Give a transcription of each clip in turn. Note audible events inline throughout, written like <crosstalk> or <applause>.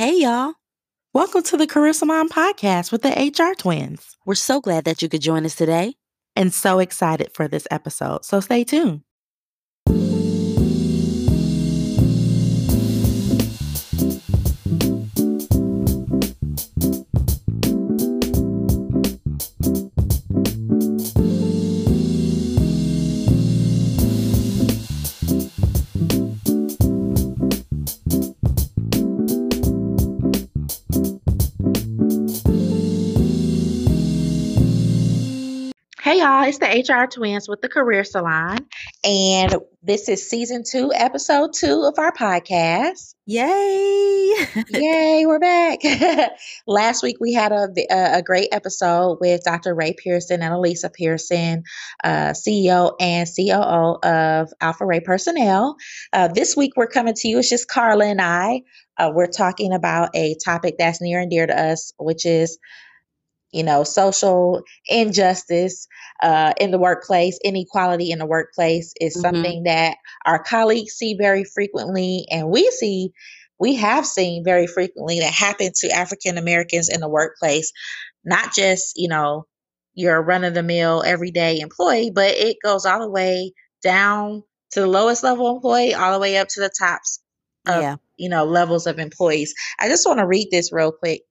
Hey, y'all. Welcome to the Career Salon podcast with the HR twins. We're so glad that you could join us today. And so excited for this episode. So stay tuned. Y'all, it's the HR twins with the Career Salon. And this is season two, episode two of our podcast. Yay! <laughs> Yay, we're back. <laughs> Last week we had a, a great episode with Dr. Ray Pearson and Elisa Pearson, uh, CEO and COO of Alpha Ray Personnel. Uh, this week we're coming to you, it's just Carla and I. Uh, we're talking about a topic that's near and dear to us, which is you know, social injustice uh, in the workplace, inequality in the workplace is mm-hmm. something that our colleagues see very frequently, and we see, we have seen very frequently that happen to African Americans in the workplace. Not just, you know, your run of the mill everyday employee, but it goes all the way down to the lowest level employee, all the way up to the tops of, yeah. you know, levels of employees. I just want to read this real quick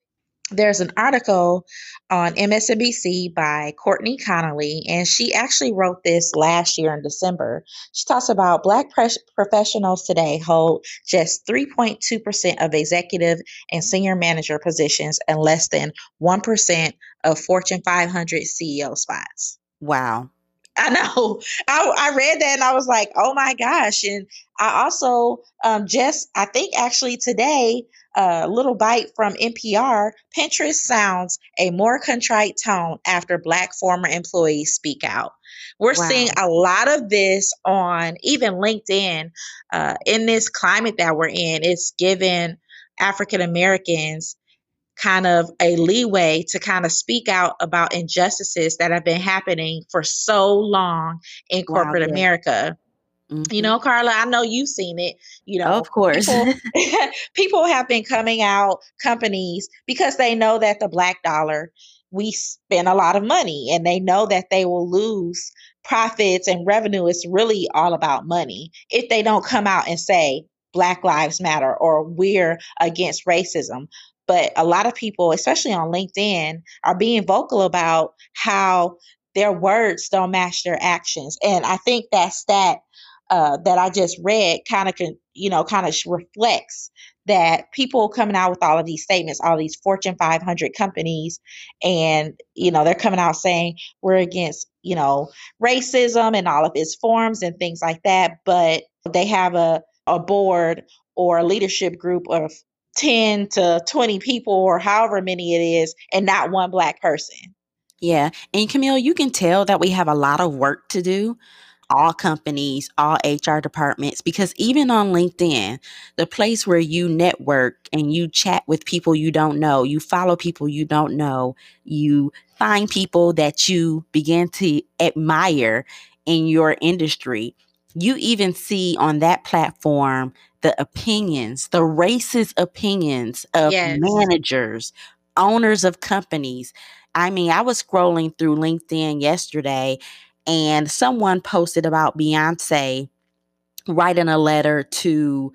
there's an article on MSNBC by Courtney Connley, and she actually wrote this last year in December. She talks about Black professionals today hold just 3.2% of executive and senior manager positions and less than 1% of Fortune 500 CEO spots. Wow. I know. I, I read that and I was like, oh my gosh. And I also um, just, I think actually today, a little bite from NPR Pinterest sounds a more contrite tone after Black former employees speak out. We're wow. seeing a lot of this on even LinkedIn. Uh, in this climate that we're in, it's given African Americans kind of a leeway to kind of speak out about injustices that have been happening for so long in corporate wow, America. Mm-hmm. You know, Carla, I know you've seen it. You know, of course. People, <laughs> <laughs> people have been coming out, companies, because they know that the black dollar, we spend a lot of money and they know that they will lose profits and revenue. It's really all about money if they don't come out and say, Black Lives Matter or we're against racism. But a lot of people, especially on LinkedIn, are being vocal about how their words don't match their actions. And I think that stat uh, that I just read kind of can, you know, kind of reflects that people coming out with all of these statements, all these Fortune 500 companies, and, you know, they're coming out saying we're against, you know, racism and all of its forms and things like that. But they have a, a board or a leadership group of 10 to 20 people or however many it is and not one black person. Yeah. And Camille, you can tell that we have a lot of work to do, all companies, all HR departments, because even on LinkedIn, the place where you network and you chat with people you don't know, you follow people you don't know, you find people that you begin to admire in your industry. You even see on that platform the opinions, the racist opinions of yes. managers, owners of companies. I mean, I was scrolling through LinkedIn yesterday and someone posted about Beyonce writing a letter to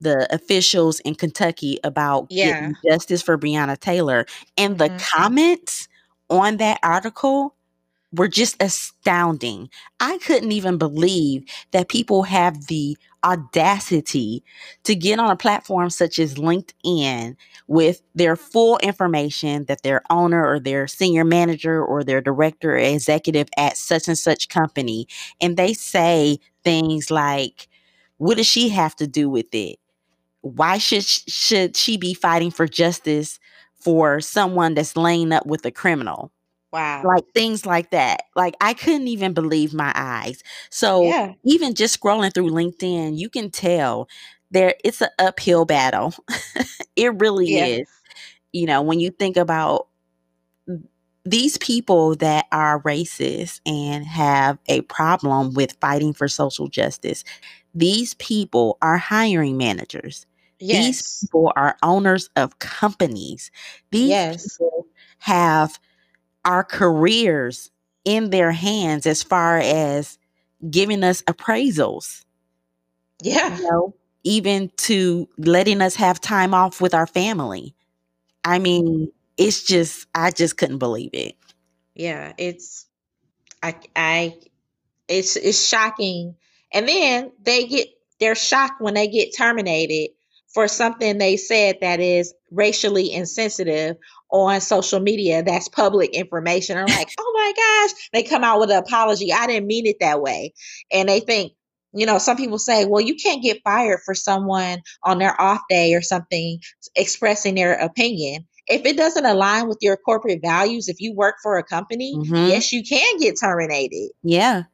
the officials in Kentucky about yeah. getting justice for Breonna Taylor. And the mm-hmm. comments on that article were just astounding. I couldn't even believe that people have the audacity to get on a platform such as LinkedIn with their full information that their owner or their senior manager or their director or executive at such and such company and they say things like what does she have to do with it why should should she be fighting for justice for someone that's laying up with a criminal Wow. Like things like that. Like I couldn't even believe my eyes. So yeah. even just scrolling through LinkedIn, you can tell there it's an uphill battle. <laughs> it really yeah. is. You know, when you think about these people that are racist and have a problem with fighting for social justice, these people are hiring managers. Yes. These people are owners of companies. These Yes. people have our careers in their hands as far as giving us appraisals, Yeah. you know, even to letting us have time off with our family. I mean, it's just I just couldn't believe it. Yeah. It's I I it's it's shocking. And then they get they're shocked when they get terminated for something they said that is racially insensitive on social media that's public information. They're like, oh my gosh. They come out with an apology. I didn't mean it that way. And they think, you know, some people say, well, you can't get fired for someone on their off day or something expressing their opinion. If it doesn't align with your corporate values, if you work for a company, Mhm. yes, you can get terminated Yeah.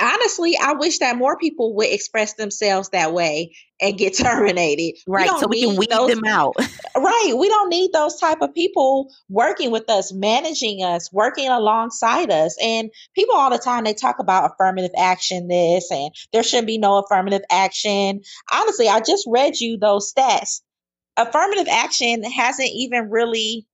Honestly, I wish that more people would express themselves that way and get <laughs> terminated. Right. So don't we can weed those- them out. <laughs> Right. We don't need those type of people working with us, managing us, working alongside us. And people all the time they talk about affirmative action this and there shouldn't be no affirmative action. Honestly, I just read you those stats. Affirmative action hasn't even really,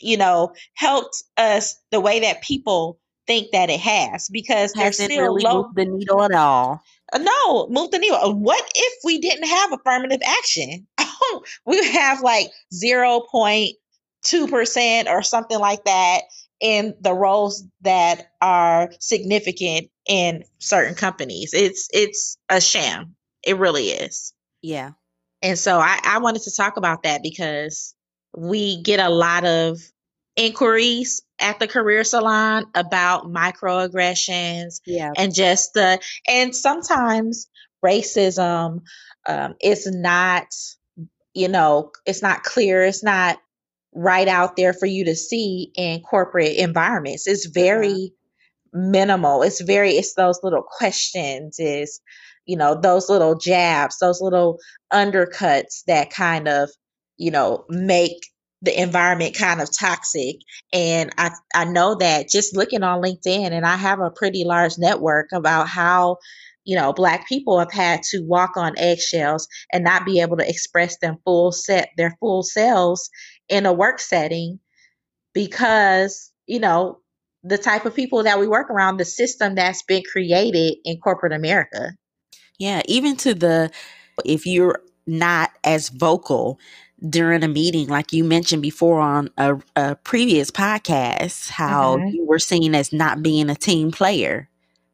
you know, helped us the way that people think that it has because there's Hasn't still really low moved the needle at all. uh, No, move the needle. Uh, What if we didn't have affirmative action? <laughs> we have like 0.2% or something like that in the roles that are significant in certain companies. It's it's a sham. It really is. Yeah. And so I, I wanted to talk about that because we get a lot of inquiries at the career salon about microaggressions Yeah. and just the and sometimes racism um, is not you know it's not clear it's not right out there for you to see in corporate environments. It's very minimal. It's very it's those little questions is you know those little jabs those little undercuts that kind of you know make the environment kind of toxic. And i i know that just looking on linkedin and i have a pretty large network about how you know black people have had to walk on eggshells and not be able to express them full set their full selves in a work setting because you know the type of people that we work around the system that's been created in corporate america. Yeah, even to the if you're not as vocal during a meeting, like you mentioned before on a, a previous podcast, how Mhm. you were seen as not being a team player.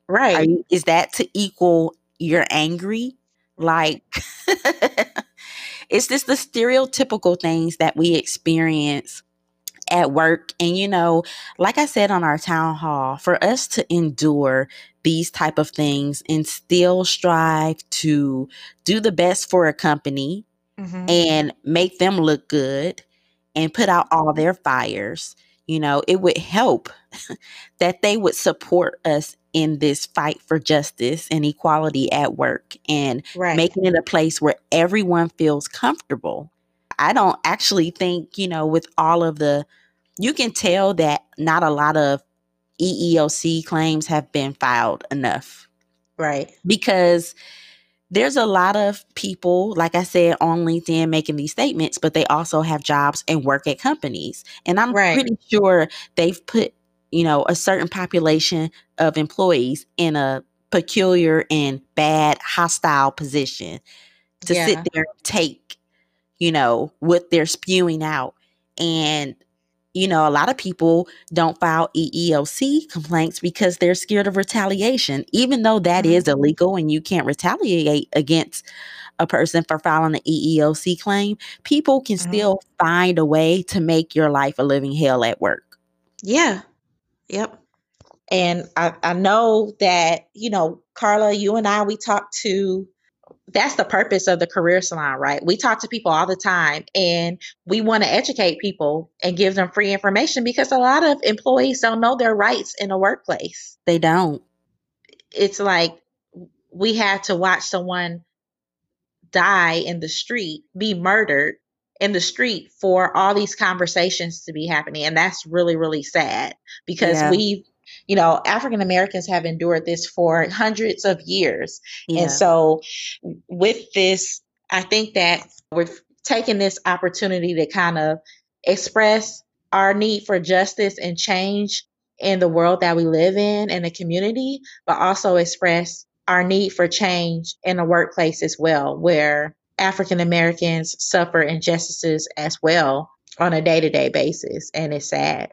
Right you, is that to equal you're angry? Like, <laughs> it's just the stereotypical things that we experience at work and you know like i said on our town hall for us to endure these type of things and still strive to do the best for a company Mhm. and make them look good and put out all their fires you know it would help <laughs> that they would support us in this fight for justice and equality at work and right making it a place where everyone feels comfortable. I don't actually think, you know, with all of the, you can tell that not a lot of EEOC claims have been filed enough right because there's a lot of people, like I said, on LinkedIn making these statements, but they also have jobs and work at companies. And I'm Right. pretty sure they've put, you know, a certain population of employees in a peculiar and bad, hostile position to Yeah. sit there and take, you know, what they're spewing out. And, you know, a lot of people don't file EEOC complaints because they're scared of retaliation, even though that is illegal and you can't retaliate against a person for filing an EEOC claim. People can Mhm. still find a way to make your life a living hell at work. Yeah. Yep. And I, I know that, you know, Carla, you and I, we talked to, that's the purpose of the career salon, right? We talk to people all the time and we want to educate people and give them free information because a lot of employees don't know their rights in the workplace. They don't. It's like we had to watch someone die in the street, be murdered in the street for all these conversations to be happening. And that's really, really sad because Yeah. we, you know, African Americans have endured this for hundreds of years. Yeah. And so with this I think that we're taking this opportunity to kind of express our need for justice and change in the world that we live in and the community, but also express our need for change in the workplace as well, where African Americans suffer injustices as well on a day to day basis. And it's sad.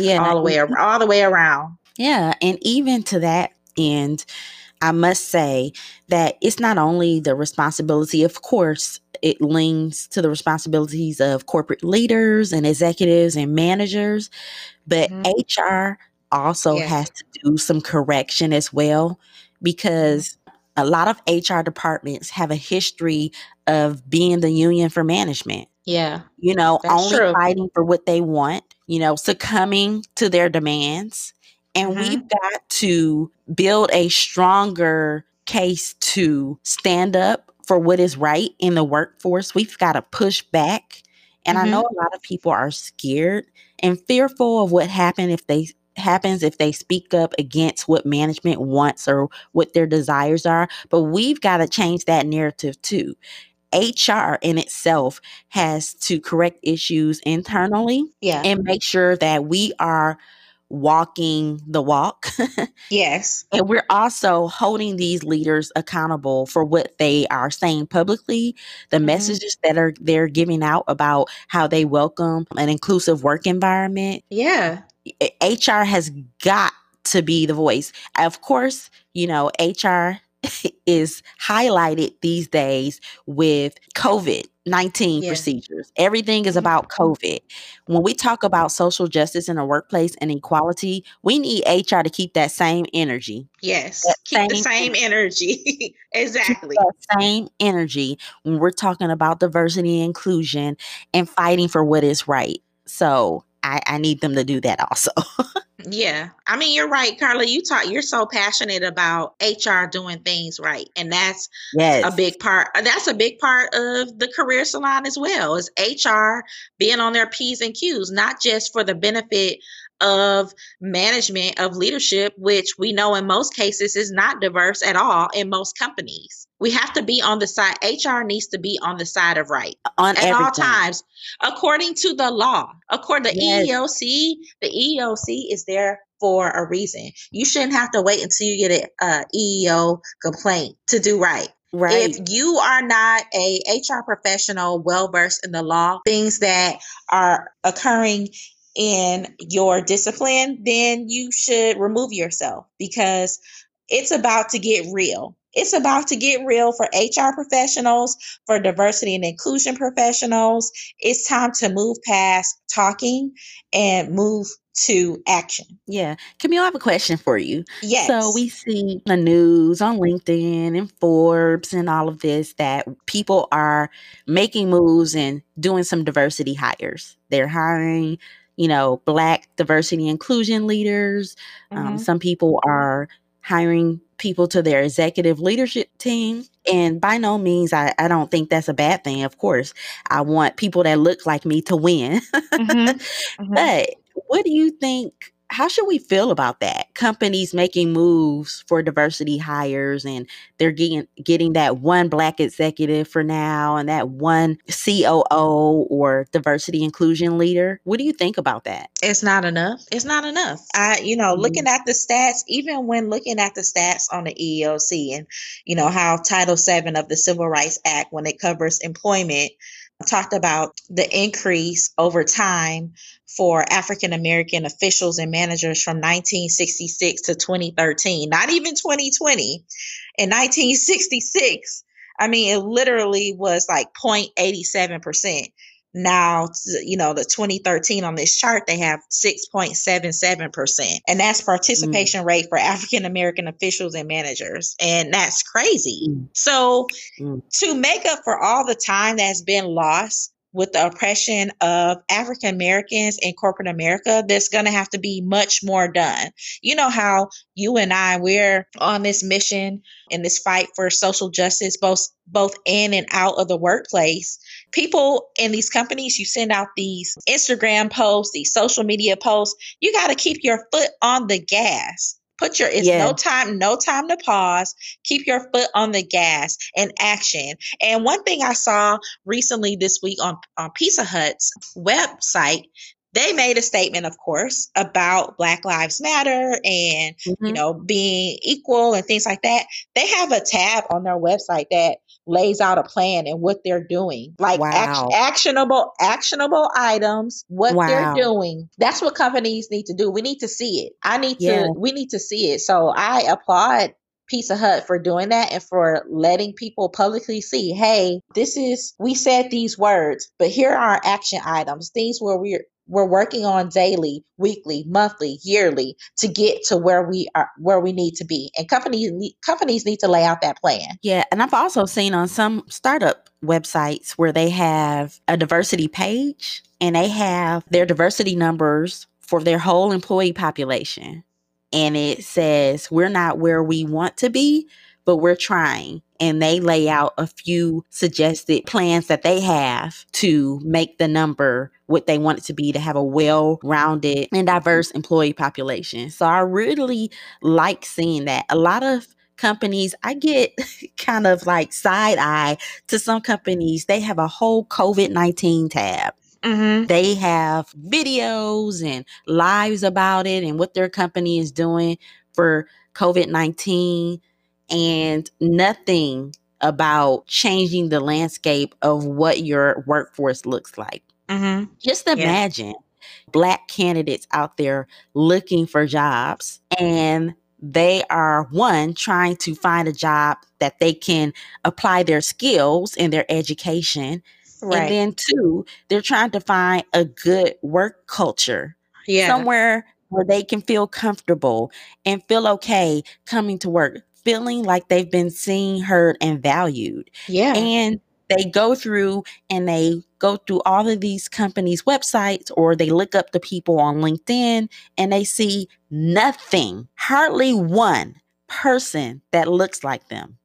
Yeah. <laughs> all the way all the way around. Yeah. And even to that end, I must say that it's not only the responsibility, of course, it leans to the responsibilities of corporate leaders and executives and managers, but mm-hmm. HR also yeah. has to do some correction as well because a lot of HR departments have a history of being the union for management. Yeah. You know, only true. fighting for what they want, you know, succumbing to their demands. And mm-hmm. we've got to build a stronger case to stand up for what is right in the workforce. We've got to push back. And mm-hmm. I know a lot of people are scared and fearful of what happened if they happens if they speak up against what management wants or what their desires are. But we've got to change that narrative too. HR in itself has to correct issues internally yeah. and make sure that we are walking the walk. <laughs> yes. And we're also holding these leaders accountable for what they are saying publicly, the mm-hmm. messages that are they're giving out about how they welcome an inclusive work environment. Yeah. HR has got to be the voice. Of course, you know, HR <laughs> is highlighted these days with COVID 19 yeah. procedures. Everything is mm-hmm. about COVID. When we talk about social justice in the workplace and equality, we need HR to keep that same energy. Yes. Keep same the same energy. energy. <laughs> exactly. same energy when we're talking about diversity and inclusion and fighting for what is right. So I, I need them to do that also. <laughs> yeah. I mean, you're right, Carla. You talk you're so passionate about HR doing things right. And that's yes. a big part. Uh, that's a big part of the career salon as well, is HR being on their P's and Q's, not just for the benefit of management of leadership, which we know in most cases is not diverse at all in most companies. We have to be on the side, HR needs to be on the side of right on at everything. all times, according to the law. According to yes. EEOC, the EEOC is there for a reason. You shouldn't have to wait until you get an EEO complaint to do right. Right. If you are not a HR professional well versed in the law, things that are occurring in your discipline, then you should remove yourself because it's about to get real. It's about to get real for HR professionals, for diversity and inclusion professionals. It's time to move past talking and move to action. Yeah. Camille, I have a question for you. Yes. So we see the news on LinkedIn and Forbes and all of this that people are making moves and doing some diversity hires. They're hiring you know, Black diversity inclusion leaders. Um, mm-hmm. Um, some people are hiring people to their executive leadership team. And by no means, I, I don't think that's a bad thing. Of course, I want people that look like me to win. mm-hmm. <laughs> Mm-hmm. But what do you think how should we feel about that? Companies making moves for diversity hires and they're getting getting that one black executive for now and that one COO or diversity inclusion leader. What do you think about that? It's not enough. It's not enough. I you know, mm-hmm. looking at the stats, even when looking at the stats on the EEOC and you know how Title 7 of the Civil Rights Act when it covers employment talked about the increase over time for African American officials and managers from 1966 to 2013, not even 2020. In 1966, I mean, it literally was like 0.87%. Now, you know, the 2013 on this chart, they have 6.77%. And that's participation mm. rate for African American officials and managers. And that's crazy. Mm. So, mm. to make up for all the time that's been lost with the oppression of African Americans in corporate America, there's going to have to be much more done. You know how you and I we're on this mission in this fight for social justice both both in and out of the workplace. People in these companies, you send out these Instagram posts, these social media posts, you got to keep your foot on the gas Put your it's Yeah. no time, no time to pause. Keep your foot on the gas and action. And one thing I saw recently this week on, on Pizza Hut's website, they made a statement, of course, about Black Lives Matter and you Mhm. know being equal and things like that. They have a tab on their website that lays out a plan and what they're doing, like act- actionable actionable items, what they're doing. That's what companies need to do. We need to see it. I need Yeah. to. We need to see it. So I applaud Pizza Hut for doing that and for letting people publicly see, hey, this is we said these words, but here are our action items, things where we're we're working on daily, weekly, monthly, yearly to get to where we are where we need to be. And companies companies need to lay out that plan. Yeah, and I've also seen on some startup websites where they have a diversity page and they have their diversity numbers for their whole employee population. And it says, we're not where we want to be, but we're trying. And they lay out a few suggested plans that they have to make the number what they want it to be to have a well rounded and diverse employee population. So I really like seeing that. A lot of companies, I get <laughs> kind of like side eye to some companies. They have a whole COVID 19 tab. Mm-hmm. They have videos and lives about it and what their company is doing for COVID 19 and nothing about changing the landscape of what your workforce looks like. Mm-hmm. Just Yeah. imagine black candidates out there looking for jobs and they are one trying to find a job that they can apply their skills and their education and then two they're trying to find a good work culture yeah. somewhere where they can feel comfortable and feel okay coming to work feeling like they've been seen heard and valued yeah. and they go through and they go through all of these companies' websites or they look up the people on LinkedIn and they see nothing, hardly one person that looks like them.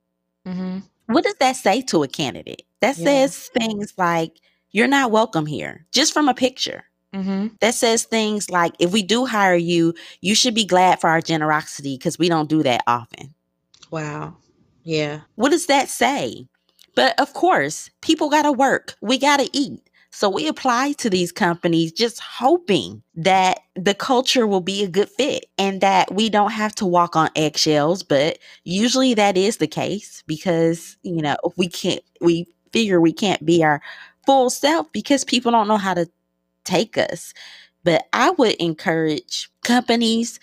mm-hmm. What does that say to a candidate? That Yeah. says things like, you're not welcome here, just from a picture. Mm-hmm. That says things like, if we do hire you, you should be glad for our generosity because we don't do that often. Wow. Yeah. What does that say? But of course, people got to work. We got to eat. So we apply to these companies just hoping that the culture will be a good fit and that we don't have to walk on eggshells. But usually that is the case because, you know, we can't, we figure we can't be our full self because people don't know how to take us. But I would encourage companies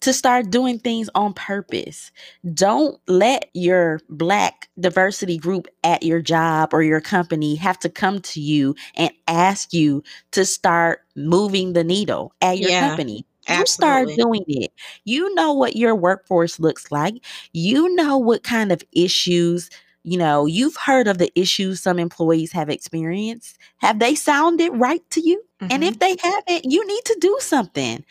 to start doing things on purpose. Don't let your black diversity group at your job or your company have to come to you and ask you to start moving the needle at your Yeah, company. You start doing it. You know what your workforce looks like. You know what kind of issues, you know, you've heard of the issues some employees have experienced. Have they sounded right to you? And Mhm. if they haven't, you need to do something.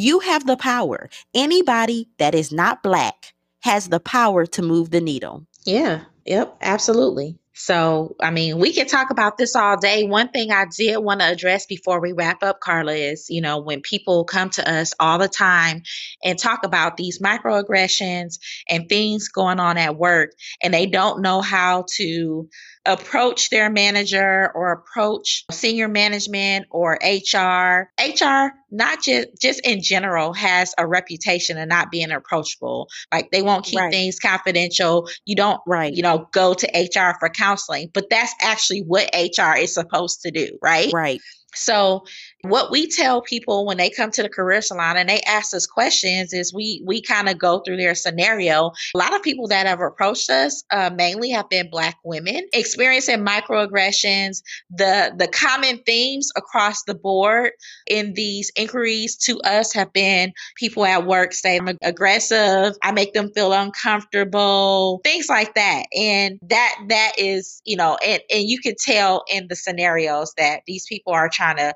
You have the power. Anybody that is not black has the power to move the needle. Yeah. Yep. Absolutely. So, I mean, we can talk about this all day. One thing I did want to address before we wrap up, Carla, is you know, when people come to us all the time and talk about these microaggressions and things going on at work, and they don't know how to approach their manager or approach senior management or HR. HR, not just just in general, has a reputation of not being approachable. Like they won't keep Right. things confidential. You don't Right. you know, go to HR for counseling, but that's actually what HR is supposed to do, right? Right. So what we tell people when they come to the career salon and they ask us questions is we we kind of go through their scenario. A lot of people that have approached us uh, mainly have been Black women experiencing microaggressions. The the common themes across the board in these inquiries to us have been people at work say I'm aggressive, I make them feel uncomfortable, things like that. And that that is, you know, and, and you can tell in the scenarios that these people are trying to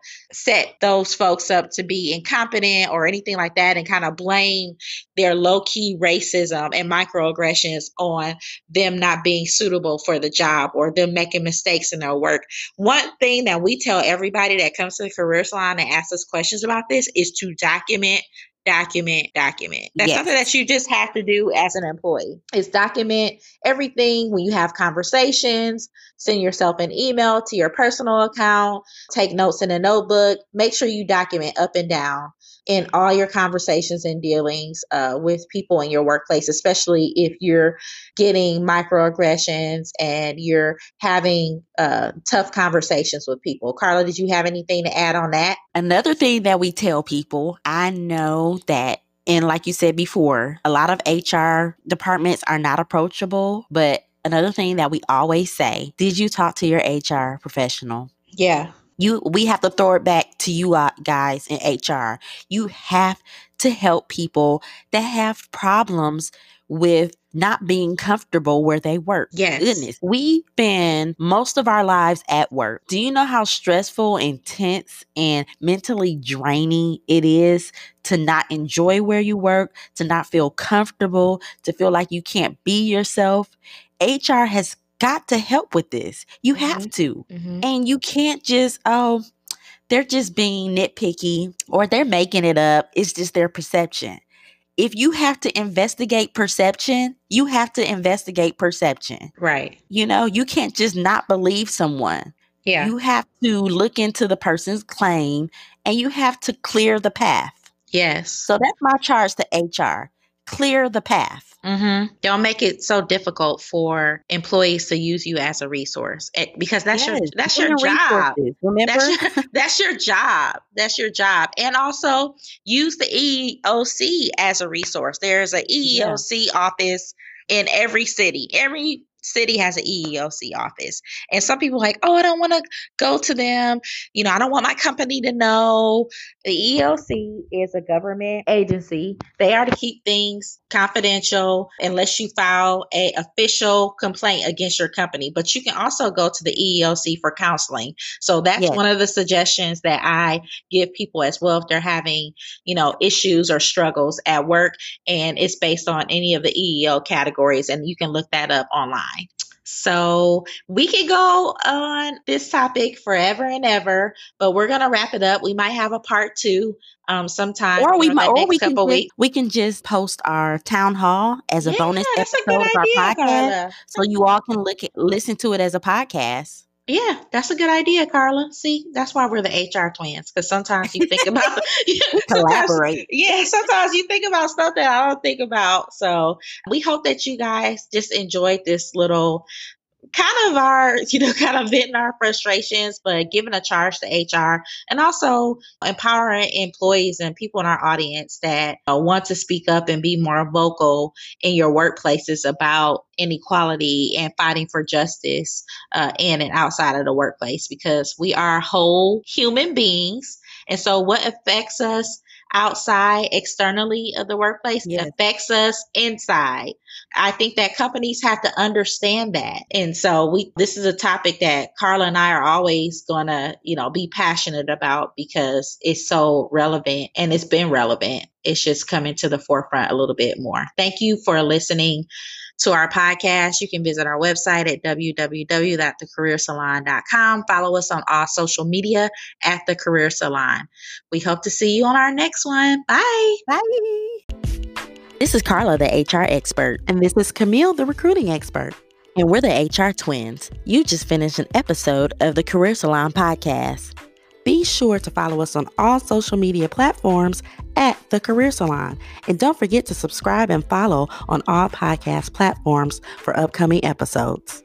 set those folks up to be incompetent or anything like that and kind of blame their low-key racism and microaggressions on them not being suitable for the job or them making mistakes in their work. One thing that we tell everybody that comes to the career salon and asks us questions about this is to document document, document. That's Yes. something that you just have to do as an employee. Is document everything when you have conversations, send yourself an email to your personal account, take notes in a notebook. Make sure you document up and down in all your conversations and dealings uh, with people in your workplace, especially if you're getting microaggressions and you're having uh, tough conversations with people. Carla, did you have anything to add on that? Another thing that we tell people, I know that and like you said before, a lot of HR departments are not approachable, but another thing that we always say, did you talk to your HR professional? Yeah. You we have to throw it back to you uh, guys in HR. You have to help people that have problems with not being comfortable where they work. Yes. Goodness. We spend most of our lives at work. Do you know how stressful, intense, and mentally draining it is to not enjoy where you work, to not feel comfortable, to feel like you can't be yourself? HR has got to help with this. You have to. Mm-hmm. And you can't just, oh, they're just being nitpicky or they're making it up. It's just their perception. If you have to investigate perception, you have to investigate perception. Right. You know, you can't just not believe someone. Yeah. You have to look into the person's claim and you have to clear the path. yes. So that's my charge to HR clear the path. Mm-hmm. Don't make it so difficult for employees to use you as a resource Eh, because that's your that's your job. resources, Remember? That's your, <laughs> that's your job. That's your job. And also use the EEOC as a resource. There's a EEOC office in every city. Every city has an EEOC office. And some people are like, oh, I don't want to go to them. You know, I don't want my company to know. The EEOC is a government agency. They are to keep things confidential unless you file a official complaint against your company. But you can also go to the EEOC for counseling. So that's Yes. one of the suggestions that I give people as well if they're having, you know, issues or struggles at work and it's based on any of the EEO categories and you can look that up online. So we could go on this topic forever and ever, but we're gonna wrap it up. We might have a part two um sometime or we might, or we can just, we can just post our town hall as a Yeah, bonus that's a episode of our idea, podcast, Carla. so you all can look at, listen to it as a podcast. Yeah, that's a good idea, Carla. See, that's why we're the HR twins. Because sometimes you think about <laughs> <laughs> Collaborate. yeah, sometimes you think about stuff that I don't think about. So we hope that you guys just enjoyed this little kind of our, <laughs> you know, kind of venting our frustrations, but giving a charge to HR and also empowering employees and people in our audience that uh, want to speak up and be more vocal in your workplaces about inequality and fighting for justice uh, in and outside of the workplace because we are whole human beings. And so, what affects us outside externally of the workplace Yes. affects us inside. I think that companies have to understand that. And so we this is a topic that Carla and I are always going to, you know, be passionate about because it's so relevant and it's been relevant. It's just coming to the forefront a little bit more. Thank you for listening to our podcast. You can visit our website at www.thecareersalon.com. Follow us on all social media at The Career Salon. We hope to see you on our next one. Bye. Bye. This is Carla, the HR expert, and this is Camille, the recruiting expert. And we're the HR twins. You just finished an episode of the Career Salon podcast. Be sure to follow us on all social media platforms at The Career Salon. And don't forget to subscribe and follow on all podcast platforms for upcoming episodes.